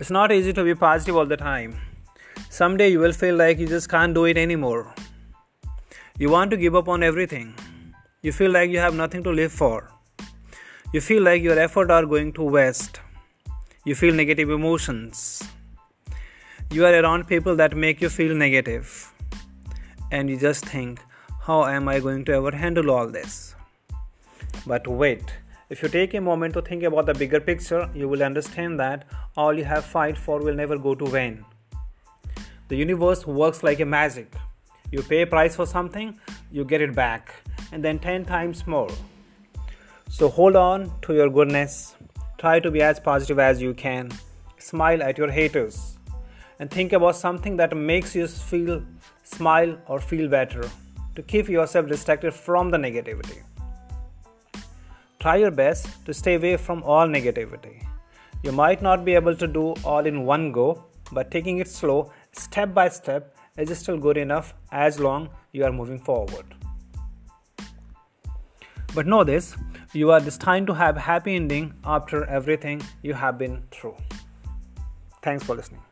It's not easy to be positive all the time. Someday you will feel like you just can't do it anymore. You want to give up on everything. You feel like you have nothing to live for. You feel like your efforts are going to waste. You feel negative emotions. You are around people that make you feel negative. And you just think, how am I going to ever handle all this? But wait, if you take a moment to think about the bigger picture, you will understand that all you have fight for will never go to vain. The universe works like a magic. You pay a price for something, you get it back, and then 10 times more. So hold on to your goodness. Try to be as positive as you can. Smile at your haters. And think about something that makes you feel smile or feel better to keep yourself distracted from the negativity. Try your best to stay away from all negativity. You might not be able to do all in one go, but taking it slow, step by step, is still good enough as long you are moving forward. But know this, you are destined to have happy ending after everything you have been through. Thanks for listening.